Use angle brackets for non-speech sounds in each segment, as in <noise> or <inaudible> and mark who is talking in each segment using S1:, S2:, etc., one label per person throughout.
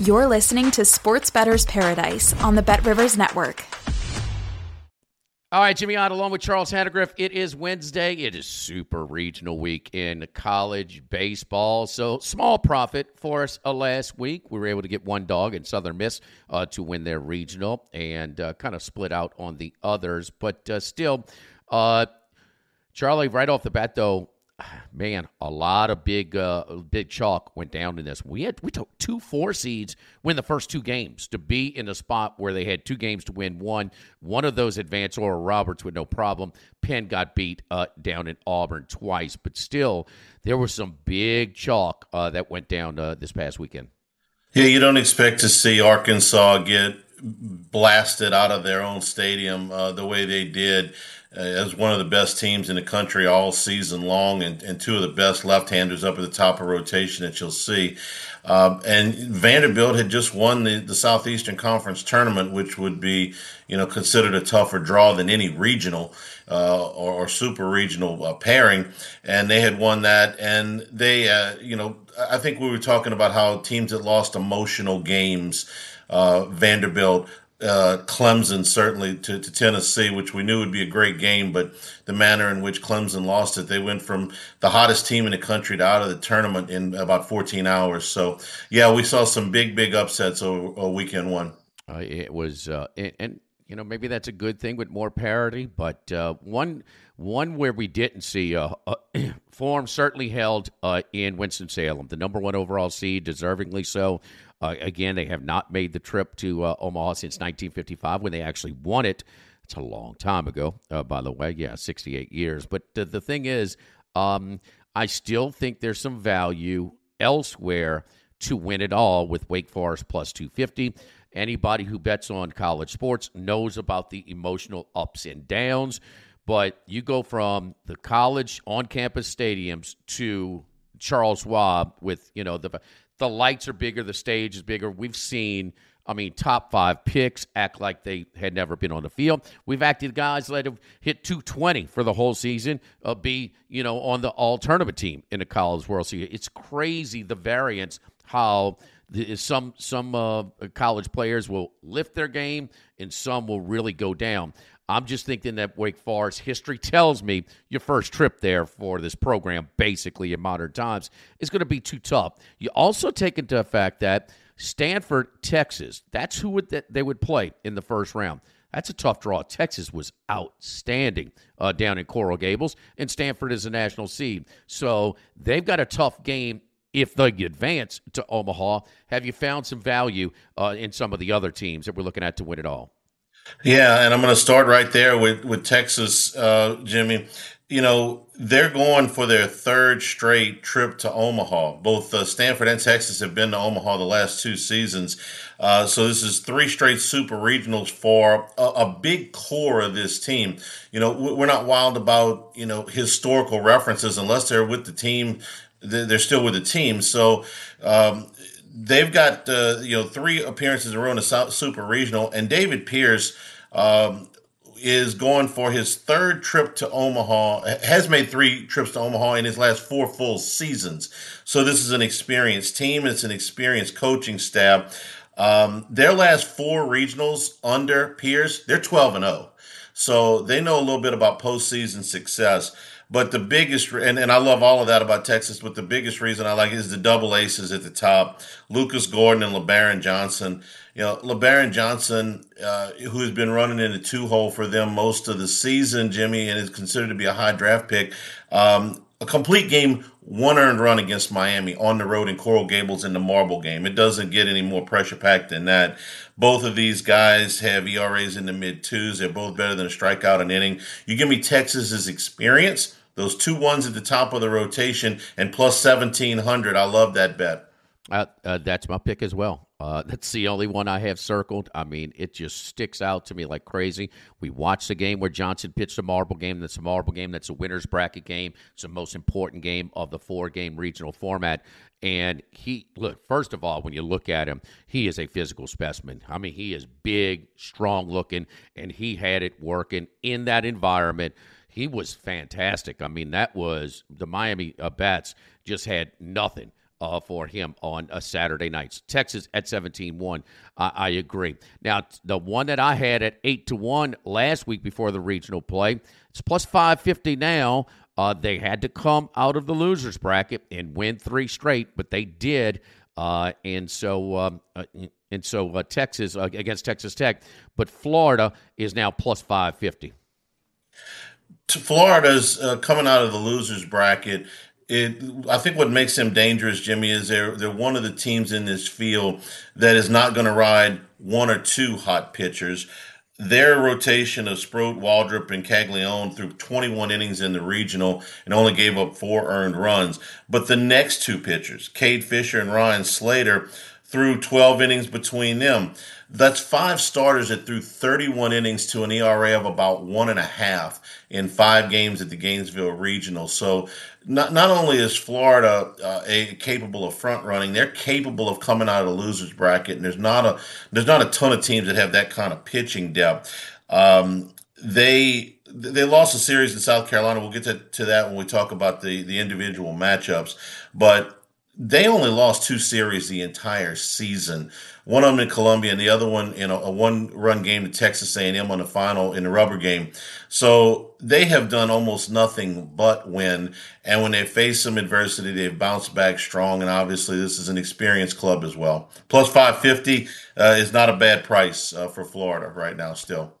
S1: You're listening to Sports Bettor's Paradise on the Bet Rivers Network.
S2: All right, Jimmy Ott along with Charles Hanagriff. It is Wednesday. It is super regional week in college baseball. So small profit for us uh, last week. We were able to get one dog in Southern Miss uh, to win their regional and uh, kind of split out on the others. But uh, still, uh, Charlie, right off the bat, though, man, a lot of big uh, big chalk went down in this. We had we took two four seeds win the first two games to be in a spot where they had two games to win one. One of those advanced Oral Roberts with no problem. Penn got beat uh, down in Auburn twice, but still there was some big chalk uh, that went down uh, this past weekend.
S3: Yeah, you don't expect to see Arkansas get blasted out of their own stadium uh, the way they did uh, as one of the best teams in the country all season long, and, and two of the best left-handers up at the top of rotation that you'll see. Um, and Vanderbilt had just won the, the Southeastern Conference tournament, which would be, you know, considered a tougher draw than any regional uh, or, or, super regional uh, pairing. And they had won that, and they, uh, you know, I think we were talking about how teams that lost emotional games. Uh, Vanderbilt uh, Clemson certainly to, to, Tennessee, which we knew would be a great game, but the manner in which Clemson lost it, they went from the hottest team in the country to out of the tournament in about 14 hours. So, yeah, we saw some big, big upsets over, over weekend one.
S2: Uh, it was, uh, and, and, you know maybe that's a good thing with more parity, but uh, one one where we didn't see uh, <clears throat> form certainly held in Winston Salem, the number one overall seed, deservingly so. Uh, again, they have not made the trip to uh, Omaha since 1955 when they actually won it. It's a long time ago, uh, by the way. Yeah, 68 years. But the, thing is, um, I still think there's some value elsewhere to win it all with Wake Forest plus 250. Anybody who bets on college sports knows about the emotional ups and downs. But you go from the college on campus stadiums to Charles Schwab with, you know, the the lights are bigger, the stage is bigger. We've seen, I mean, top five picks act like they had never been on the field. We've acted guys that have hit 220 for the whole season, uh, be, you know, on the all tournament team in the College World Series. It's crazy the variance, how some, some uh, college players will lift their game and some will really go down. I'm just thinking that Wake Forest history tells me your first trip there for this program, basically in modern times, is going to be too tough. You also take into effect that Stanford, Texas, that's who would, they would play in the first round. That's a tough draw. Texas was outstanding uh, down in Coral Gables, and Stanford is a national seed. So they've got a tough game if they advance to Omaha. Have you found some value uh, in some of the other teams that we're looking at to win it all?
S3: Yeah, and I'm going to start right there with with Texas, uh, Jimmy. You know they're going for their third straight trip to Omaha. Both uh, Stanford and Texas have been to Omaha the last two seasons, uh, so this is three straight super regionals for a, a, big core of this team. You know we're not wild about you know historical references unless they're with the team. They're still with the team, so um, they've got uh, you know three appearances in a row in the Super Regional, and David Pierce um, is going for his third trip to Omaha. Has made three trips to Omaha in his last four full seasons. So this is an experienced team. It's an experienced coaching staff. Um, their last four regionals under Pierce, they're twelve and zero. Oh. So they know a little bit about postseason success. But the biggest, and, and I love all of that about Texas, but the biggest reason I like is the double aces at the top Lucas Gordon and Lebarron Johnson. You know, Lebarron Johnson, uh, who's been running in the two hole for them most of the season, Jimmy, and is considered to be a high draft pick. Um, a complete game, one earned run against Miami on the road in Coral Gables in the marble game. It doesn't get any more pressure packed than that. Both of these guys have ERAs in the mid twos. They're both better than a strikeout an inning. You give me Texas's experience, those two ones at the top of the rotation, and plus 1700. I love that bet.
S2: Uh, uh, that's my pick as well. Uh, that's the only one I have circled. I mean, it just sticks out to me like crazy. We watched the game where Johnson pitched a marble game. That's a marble game. That's a winner's bracket game. It's the most important game of the four game regional format. And he, look, first of all, when you look at him, he is a physical specimen. I mean, he is big, strong looking, and he had it working in that environment. He was fantastic. I mean, that was the Miami uh, Bats just had nothing uh, for him on a Saturday night. Texas at 17 1. I, I agree. Now, the one that I had at 8 to 1 last week before the regional play, it's plus 550 now. Uh, they had to come out of the losers bracket and win three straight, but they did. Uh, and so, um, uh, and so uh, Texas against Texas Tech, but Florida is now plus 550.
S3: Florida's uh, coming out of the losers bracket it I think what makes them dangerous, Jimmy, is they're they're one of the teams in this field that is not going to ride one or two hot pitchers. Their rotation of Sproat, Waldrop, and Caglianone threw 21 innings in the regional and only gave up four earned runs. But the next two pitchers, Cade Fisher and Ryan Slater, threw 12 innings between them. That's five starters that threw 31 innings to an ERA of about one and a half in five games at the Gainesville Regional. So not not only is Florida uh, a, capable of front running, they're capable of coming out of the losers bracket, and there's not a there's not a ton of teams that have that kind of pitching depth. Um, they they lost a series in South Carolina. We'll get to, to that when we talk about the the individual matchups, but they only lost two series the entire season one of them in Columbia and the other one in a, a one-run game to Texas A&M on the final in the rubber game. So they have done almost nothing but win. And when they face some adversity, they've bounced back strong. And obviously, this is an experienced club as well. Plus 550 uh, is not a bad price uh, for Florida right now, still.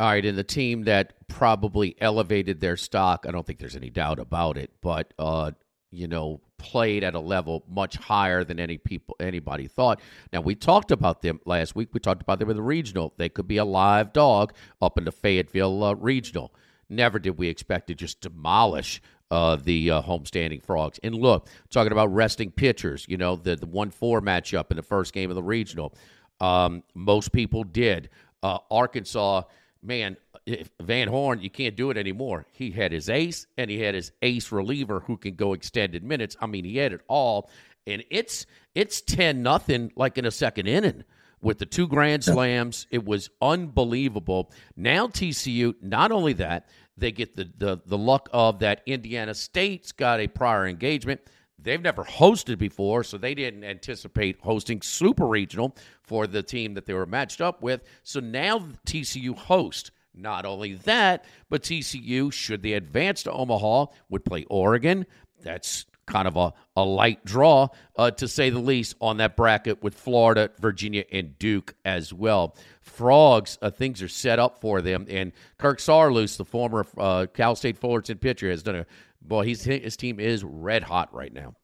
S2: All right, and the team that probably elevated their stock, I don't think there's any doubt about it, but uh, you know, played at a level much higher than any people anybody thought. Now we talked about them last week. We talked about them in the regional. They could be a live dog up in the Fayetteville uh, regional. Never did we expect to just demolish uh, the uh, homestanding frogs. And look, talking about resting pitchers, you know, the the one four matchup in the first game of the regional. Um, most people did. Uh, Arkansas, man, Van Horn, you can't do it anymore. He had his ace and he had his ace reliever who can go extended minutes. I mean, he had it all, and it's it's ten nothing like in a second inning with the two grand slams. It was unbelievable. Now TCU, not only that, they get the the the luck of that Indiana State's got a prior engagement. They've never hosted before, so they didn't anticipate hosting Super Regional for the team that they were matched up with. So now TCU host. Not only that, but TCU, should they advance to Omaha, would play Oregon. That's kind of a, a light draw, uh, to say the least, on that bracket with Florida, Virginia, and Duke as well. Frogs, uh, things are set up for them. And Kirk Saarloos, the former uh, Cal State Fullerton pitcher, has done a boy. He's his team is red hot right now.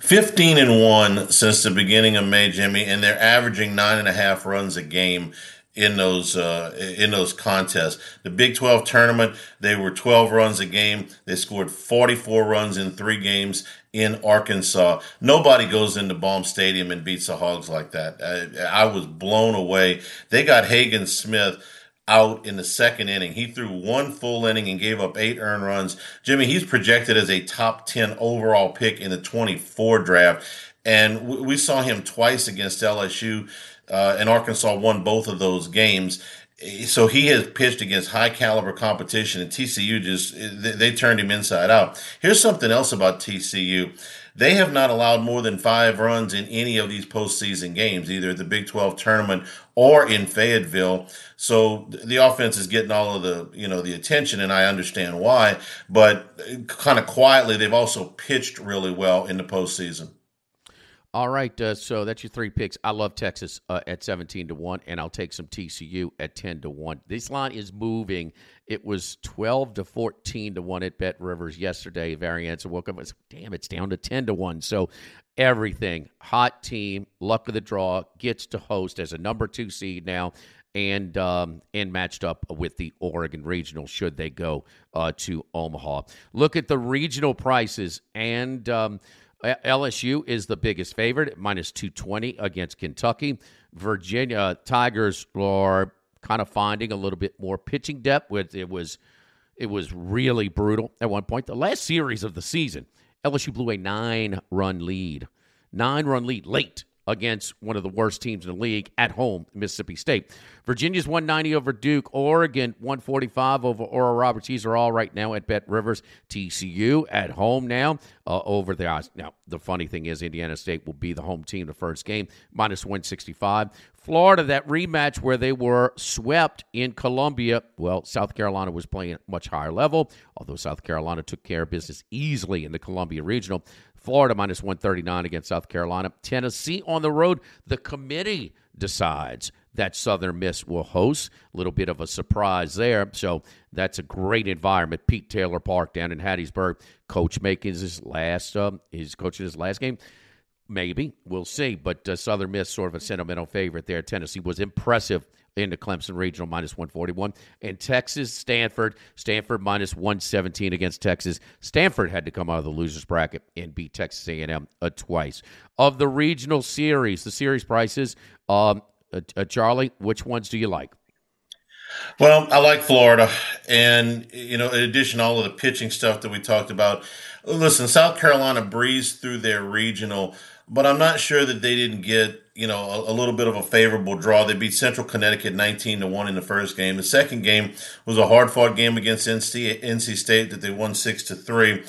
S3: 15 and 1 since the beginning of May, Jimmy, and they're averaging nine and a half runs a game in those uh, in those contests. The Big 12 tournament, they were 12 runs a game. They scored 44 runs in three games in Arkansas. Nobody goes into Baum Stadium and beats the Hogs like that. I, I was blown away. They got Hagen Smith out in the second inning. He threw one full inning and gave up eight earned runs. Jimmy, he's projected as a top 10 overall pick in the 24 draft. And we saw him twice against LSU uh, and Arkansas won both of those games. So he has pitched against high caliber competition, and TCU just they turned him inside out. Here's something else about TCU. They have not allowed more than five runs in any of these postseason games, either the Big 12 tournament or in Fayetteville. So the offense is getting all of the, you know, the attention, and I understand why. But kind of quietly, they've also pitched really well in the postseason.
S2: All right, uh, so that's your three picks. I love Texas uh, at seventeen to one, and I'll take some TCU at ten to one. This line is moving. It was twelve to fourteen to one at Bet Rivers yesterday. Variance woke up. Was, Damn, it's down to ten to one. So everything hot team, luck of the draw, gets to host as a number two seed now and um, and matched up with the Oregon Regional should they go uh, to Omaha. Look at the regional prices, and um, LSU is the biggest favorite at minus two twenty against Kentucky. Virginia Tigers are kind of finding a little bit more pitching depth. With it was it was really brutal at one point. The last series of the season, LSU blew a nine run lead, nine run lead late against one of the worst teams in the league at home, Mississippi State. Virginia's 190 over Duke. Oregon 145 over Oral Roberts. These are all right now at Bet Rivers. TCU at home now uh, over there. Now, the funny thing is, Indiana State will be the home team the first game, minus 165. Florida, that rematch where they were swept in Columbia. Well, South Carolina was playing at much higher level, although South Carolina took care of business easily in the Columbia Regional. Florida minus 139 against South Carolina. Tennessee on the road. The committee decides that Southern Miss will host. A little bit of a surprise there. So that's a great environment. Pete Taylor Park down in Hattiesburg. Coach making his last, um, he's coaching his last game. Maybe we'll see. But uh, Southern Miss sort of a sentimental favorite there. Tennessee was impressive in the Clemson Regional minus 141. And Texas, Stanford, Stanford minus 117 against Texas. Stanford had to come out of the losers bracket and beat Texas A&M uh, twice. Of the regional series, the series prices, um, uh, uh, Charlie, which ones do you like?
S3: Well, I like Florida, and you know, in addition all of the pitching stuff that we talked about, listen, South Carolina breezed through their regional, but I'm not sure that they didn't get you know, a, a, little bit of a favorable draw. They beat Central Connecticut 19 to 1 in the first game. The second game was a hard fought game against NC, NC State that they won 6 to 3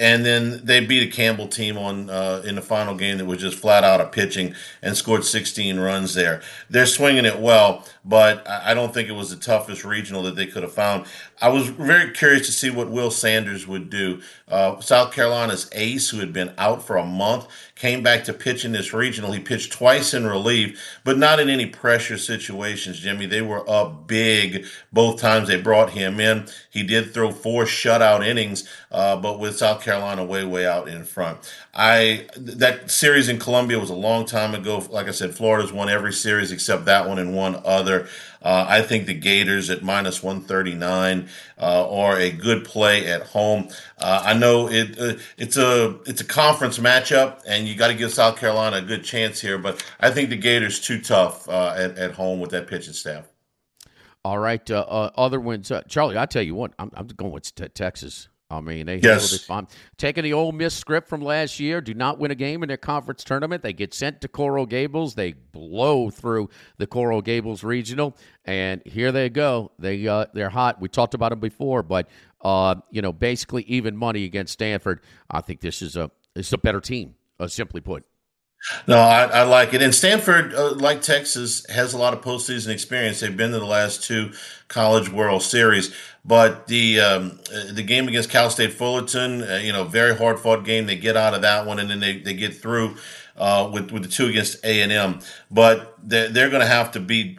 S3: and then they beat a Campbell team on uh, in the final game that was just flat out of pitching and scored 16 runs there. They're swinging it well, but I don't think it was the toughest regional that they could have found. I was very curious to see what Will Sanders would do. Uh, South Carolina's ace, who had been out for a month, came back to pitch in this regional. He pitched twice in relief, but not in any pressure situations, Jimmy. They were up big both times they brought him in. He did throw four shutout innings, uh, but with South Carolina way, way out in front. I that series in Columbia was a long time ago. Like I said, Florida's won every series except that one and one other. Uh, I think the Gators at minus 139 uh, are a good play at home. Uh, I know it uh, it's a it's a conference matchup, and you got to give South Carolina a good chance here. But I think the Gators too tough uh, at, at home with that pitching staff.
S2: All right, uh, other wins, Charlie. I tell you what, I'm, I'm going with Texas. I mean, they
S3: yes.
S2: handled it fine. Taking the Ole Miss script from last year, do not win a game in their conference tournament. They get sent to Coral Gables. They blow through the Coral Gables regional, and here they go. They uh, they're hot. We talked about them before, but uh, you know, basically even money against Stanford. I think this is a is a better team. Uh, simply put.
S3: No, I, I, like it. And Stanford, uh, like Texas, has a lot of postseason experience. They've been to the last two College World Series. But the um, uh, the game against Cal State Fullerton, uh, you know, very hard fought game. They get out of that one, and then they, they get through uh, with with the two against A and M. But they're, they're going to have to beat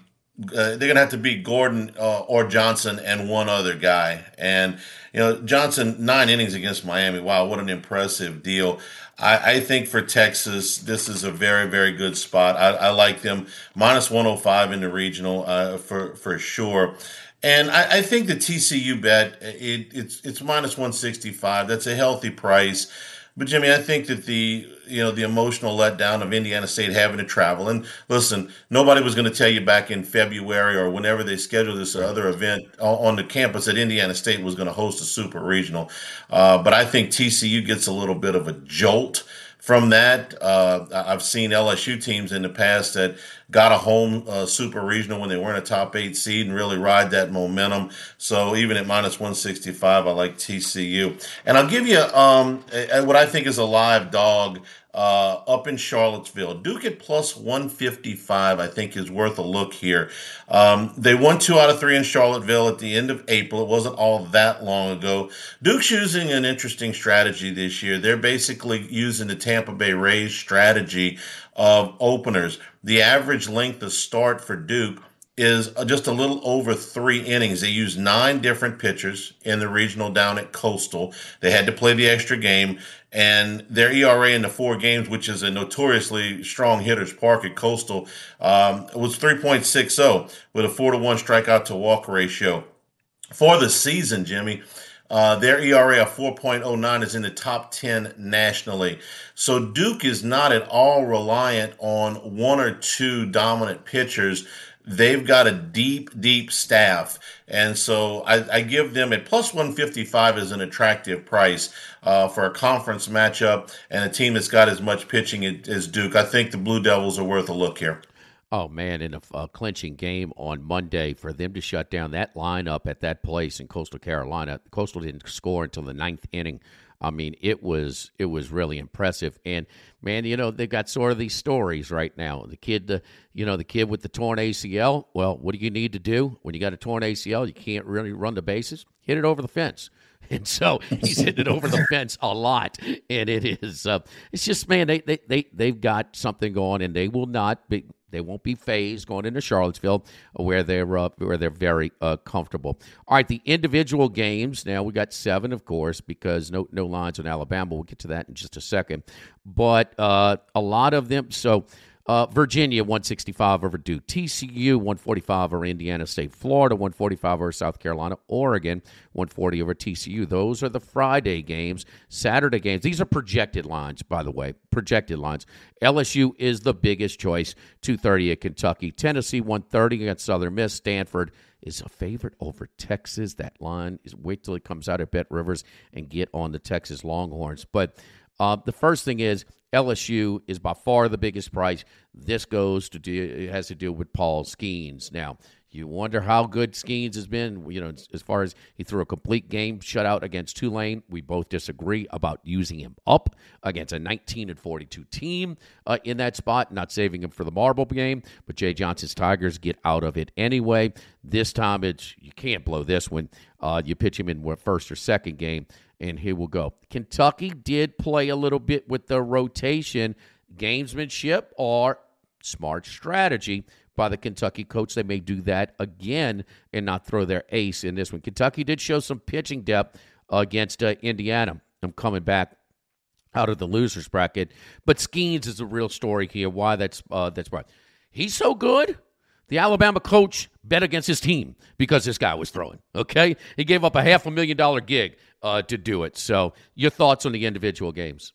S3: uh, they're going to have to beat Gordon uh, or Johnson and one other guy. And, you know, Johnson, nine innings against Miami. Wow, what an impressive deal. I, I think for Texas, this is a very, very good spot. I, I like them minus 105 in the regional uh, for, for sure. And I, I, think the TCU bet it, it's it's minus one sixty five. That's a healthy price. But Jimmy, I think that the you know the emotional letdown of Indiana State having to travel and listen, nobody was going to tell you back in February or whenever they scheduled this other event on the campus that Indiana State was going to host a super regional. Uh, but I think TCU gets a little bit of a jolt from that. Uh, I've seen LSU teams in the past that got a home uh, super regional when they weren't a top eight seed and really ride that momentum. So even at minus 165, I like TCU. And I'll give you um, what I think is a live dog uh, up in Charlottesville. Duke at plus 155, I think, is worth a look here. Um, they won two out of three in Charlottesville at the end of April. It wasn't all that long ago. Duke's using an interesting strategy this year. They're basically using the Tampa Bay Rays strategy of openers. The average length of start for Duke is just a little over three innings. They used nine different pitchers in the regional down at Coastal. They had to play the extra game, and their ERA in the four games, which is a notoriously strong hitters park at Coastal, um, was 3.60 with a four to one strikeout to walk ratio. For the season, Jimmy, uh, their ERA of 4.09 is in the top 10 nationally. So Duke is not at all reliant on one or two dominant pitchers They've got a deep, deep staff. And so I, I give them a plus 155 as an attractive price uh, for a conference matchup and a team that's got as much pitching as Duke. I think the Blue Devils are worth a look here.
S2: Oh man, in a, a, clinching game on Monday for them to shut down that lineup at that place in Coastal Carolina. Coastal didn't score until the ninth inning. I mean, it was it was really impressive. And man, you know, they've got sort of these stories right now. The kid, the you know, the kid with the torn ACL. Well, what do you need to do when you got a torn ACL? You can't really run the bases. Hit it over the fence. <laughs> And so he's hitting it over the <laughs> fence a lot, and it is. Uh, it's just man, they they they they've got something going, and they will not be they won't be phased going into Charlottesville, where they're uh, where they're very uh, comfortable. All right, the individual games. Now we got seven, of course, because no no lines on Alabama. We'll get to that in just a second. But uh, a lot of them. So uh, Virginia 165 over Duke, TCU 145 over Indiana State, Florida 145 over South Carolina, Oregon 140 over TCU. Those are the Friday games. Saturday games. These are projected lines, by the way. Projected lines. LSU is the biggest choice. 230 at Kentucky, Tennessee 130 against Southern Miss, Stanford is a favorite over Texas. That line is wait till it comes out at Bet Rivers and get on the Texas Longhorns. But uh, the first thing is LSU is by far the biggest price. This goes to do, has to do with Paul Skenes. Now, you wonder how good Skenes has been. You know, as far as he threw a complete game shutout against Tulane, we both disagree about using him up against a 19 and 42 team uh, in that spot, not saving him for the marble game. But Jay Johnson's Tigers get out of it anyway. This time, it's you can't blow this one. Uh, you pitch him in first or second game and here we'll go. Kentucky did play a little bit with the rotation, gamesmanship, or smart strategy by the Kentucky coach. They may do that again and not throw their ace in this one. Kentucky did show some pitching depth against uh, Indiana. I'm coming back out of the losers bracket, but Skenes is a real story here. Why that's uh, that's right. He's so good. The Alabama coach bet against his team because this guy was throwing. Okay, he gave up a half a million dollar gig uh, to do it. So, your thoughts on the individual games?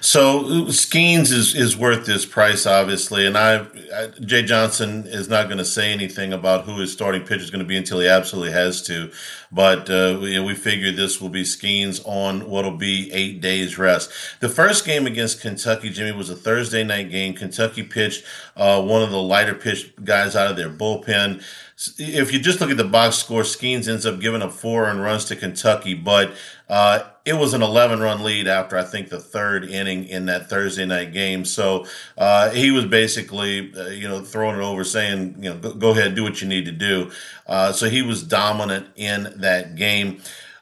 S3: So Skenes is is worth this price, obviously, and I, I Jay Johnson is not going to say anything about who his starting pitcher is going to be until he absolutely has to. But uh, we, we figure this will be Skenes on what'll be eight days rest. The first game against Kentucky, Jimmy, was a Thursday night game. Kentucky pitched uh, one of the lighter pitch guys out of their bullpen if you just look at the box score, Skenes ends up giving up four and runs to Kentucky, but uh, it was an 11 run lead after I think the third inning in that Thursday night game. So uh, he was basically, uh, you know, throwing it over, saying, you know, go, go ahead, do what you need to do. Uh, so he was dominant in that game.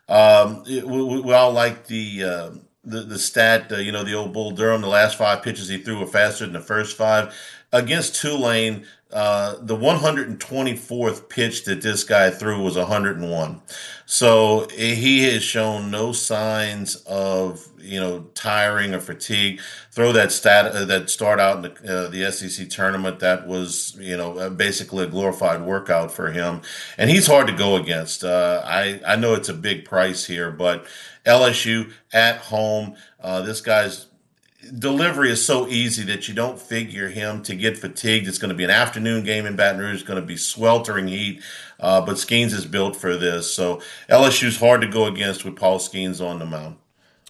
S3: Um, we, we, all like the uh, the, the stat, uh, you know, the old Bull Durham, the last five pitches he threw were faster than the first five. Against Tulane, uh, the 124th pitch that this guy threw was 101. So he has shown no signs of you know tiring or fatigue. Throw that stat uh, that start out in the, uh, the SEC tournament that was you know uh, basically a glorified workout for him, and he's hard to go against. Uh, I I know it's a big price here, but LSU at home. Uh, this guy's delivery is so easy that you don't figure him to get fatigued. It's going to be an afternoon game in Baton Rouge. It's going to be sweltering heat. Uh, but Skenes is built for this. So LSU's hard to go against with Paul Skenes on the mound.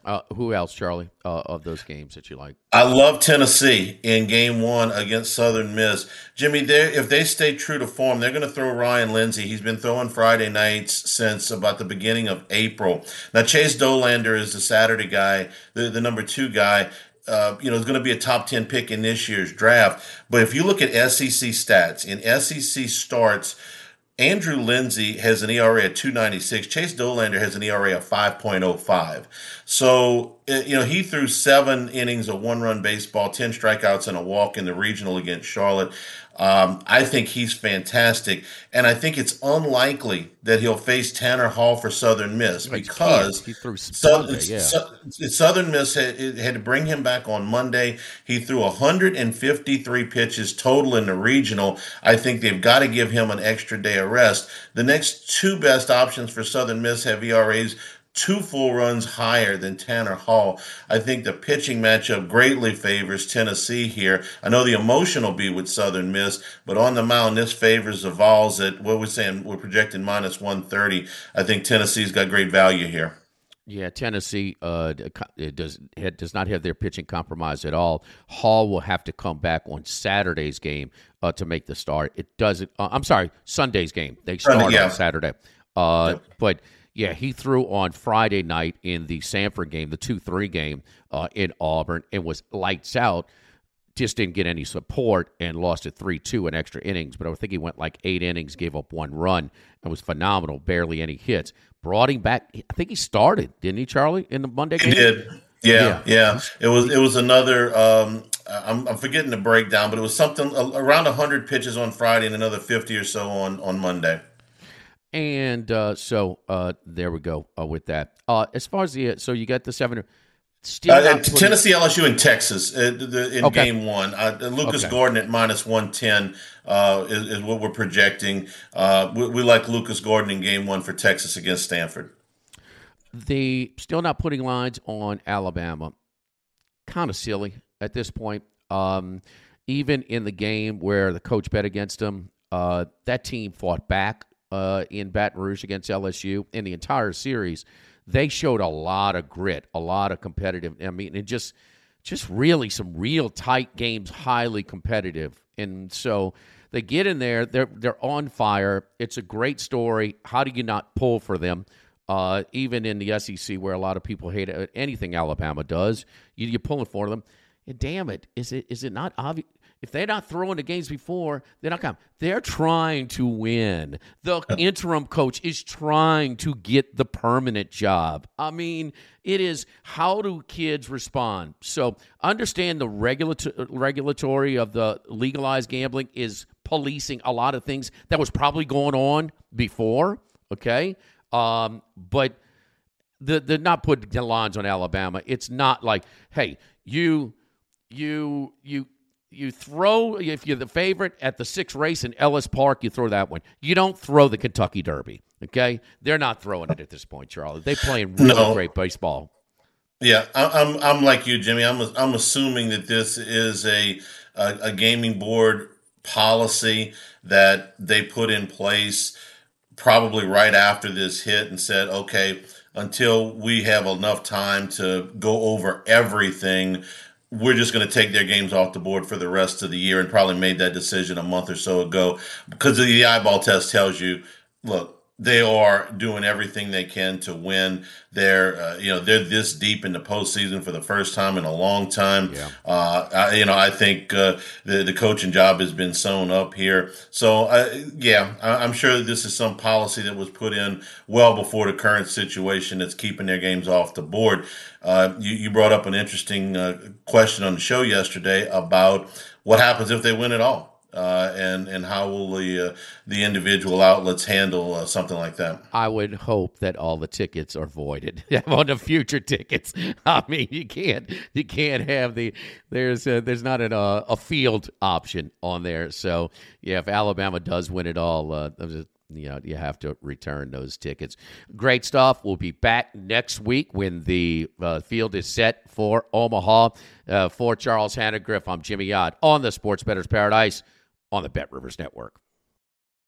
S2: Uh, who else, Charlie, uh, of those games that you like?
S3: I love Tennessee in Game One against Southern Miss. Jimmy, if they stay true to form, they're going to throw Ryan Lindsay. He's been throwing Friday nights since about the beginning of April. Now Chase Dollander is the Saturday guy, the, the number two guy uh, you know, is going to be a top 10 pick in this year's draft. But if you look at SEC stats, in SEC starts, Andrew Lindsey has an ERA of 296. Chase Dollander has an ERA of 5.05. So, uh, you know, he threw seven innings of one run baseball, 10 strikeouts, and a walk in the regional against Charlotte. Um, I think he's fantastic, and I think it's unlikely that he'll face Tanner Hall for Southern Miss because
S2: he threw
S3: Southern, yeah. Southern Miss had, had, to bring him back on Monday. He threw 153 pitches total in the regional. I think they've got to give him an extra day of rest. The next two best options for Southern Miss have ERAs two full runs higher than Tanner Hall. I think the pitching matchup greatly favors Tennessee here. I know the emotion will be with Southern Miss, but on the mound, this favors the Vols at what we're saying, we're projecting minus 130. I think Tennessee's got great value here.
S2: Yeah, Tennessee uh, does does not have their pitching compromised at all. Hall will have to come back on Saturday's game uh, to make the start. It doesn't. Uh, I'm sorry, Sunday's game. They start yeah. on Saturday. Uh, yep. But yeah, he threw on Friday night in the Samford game, the 2 3 game uh, in Auburn, and was lights out. Just didn't get any support and lost it 3 2 in extra innings. But I think he went like eight innings, gave up one run, and was phenomenal. Barely any hits. Brought him back. I think he started, didn't he, Charlie, in the Monday game?
S3: He did. Yeah, yeah. yeah. It was it was another. Um, I'm, I'm forgetting the breakdown, but it was something around 100 pitches on Friday and another 50 or so on on Monday.
S2: And uh, so uh, there we go uh, with that. Uh, as far as the so you got the seven.
S3: Still uh, Tennessee, LSU, in Texas uh, the, in okay. game one. Lucas okay. Gordon at minus one ten is, is, what we're projecting. We, we, like Lucas Gordon in game one for Texas against Stanford.
S2: The still not putting lines on Alabama. Kind of silly at this point. Um, even in the game where the coach bet against them, that team fought back uh, in Baton Rouge against LSU in the entire series, they showed a lot of grit, a lot of competitive. I mean, and just just really some real tight games, highly competitive. And so they get in there, they're they're on fire. It's a great story. How do you not pull for them? Uh, even in the SEC, where a lot of people hate anything Alabama does, you, you're pulling for them. And damn it, is it is it not obvious? If they're not throwing the games before, they're not coming. They're trying to win. The interim coach is trying to get the permanent job. I mean, it is how do kids respond? So understand the regulator- regulatory of the legalized gambling is policing a lot of things that was probably going on before. Okay, um, but the the not putting the lines on Alabama. It's not like, hey, you you you you throw if you're the favorite at the sixth race in Ellis Park, you throw that one. You don't throw the Kentucky Derby. Okay, they're not throwing it at this point, Charlie. They playing <laughs> really no. great baseball.
S3: Yeah, I'm I'm like you, Jimmy. I'm I'm assuming that this is a, a, a gaming board policy that they put in place probably right after this hit and said, okay, until we have enough time to go over everything we're just going to take their games off the board for the rest of the year and probably made that decision a month or so ago because the eyeball test tells you look they are doing everything they can to win. They're, uh, you know, they're this deep in the postseason for the first time in a long time. Yeah. Uh, I, you know, I think uh, the the coaching job has been sewn up here. So, uh, yeah, I, am sure this is some policy that was put in well before the current situation that's keeping their games off the board. Uh, you, you brought up an interesting uh, question on the show yesterday about what happens if they win it all uh, and and how will the uh, the individual outlets handle uh, something like that?
S2: I would hope that all the tickets are voided <laughs> on the future tickets. <laughs> I mean, you can't you can't have the there's a, there's not an, uh, a field option on there. So yeah, if Alabama does win it all, uh, you know you have to return those tickets. Great stuff. We'll be back next week when the uh, field is set for Omaha. Uh, for Charles Hanagriff, I'm Jimmy Ott on the Sports Bettor's Paradise on the Bet Rivers Network.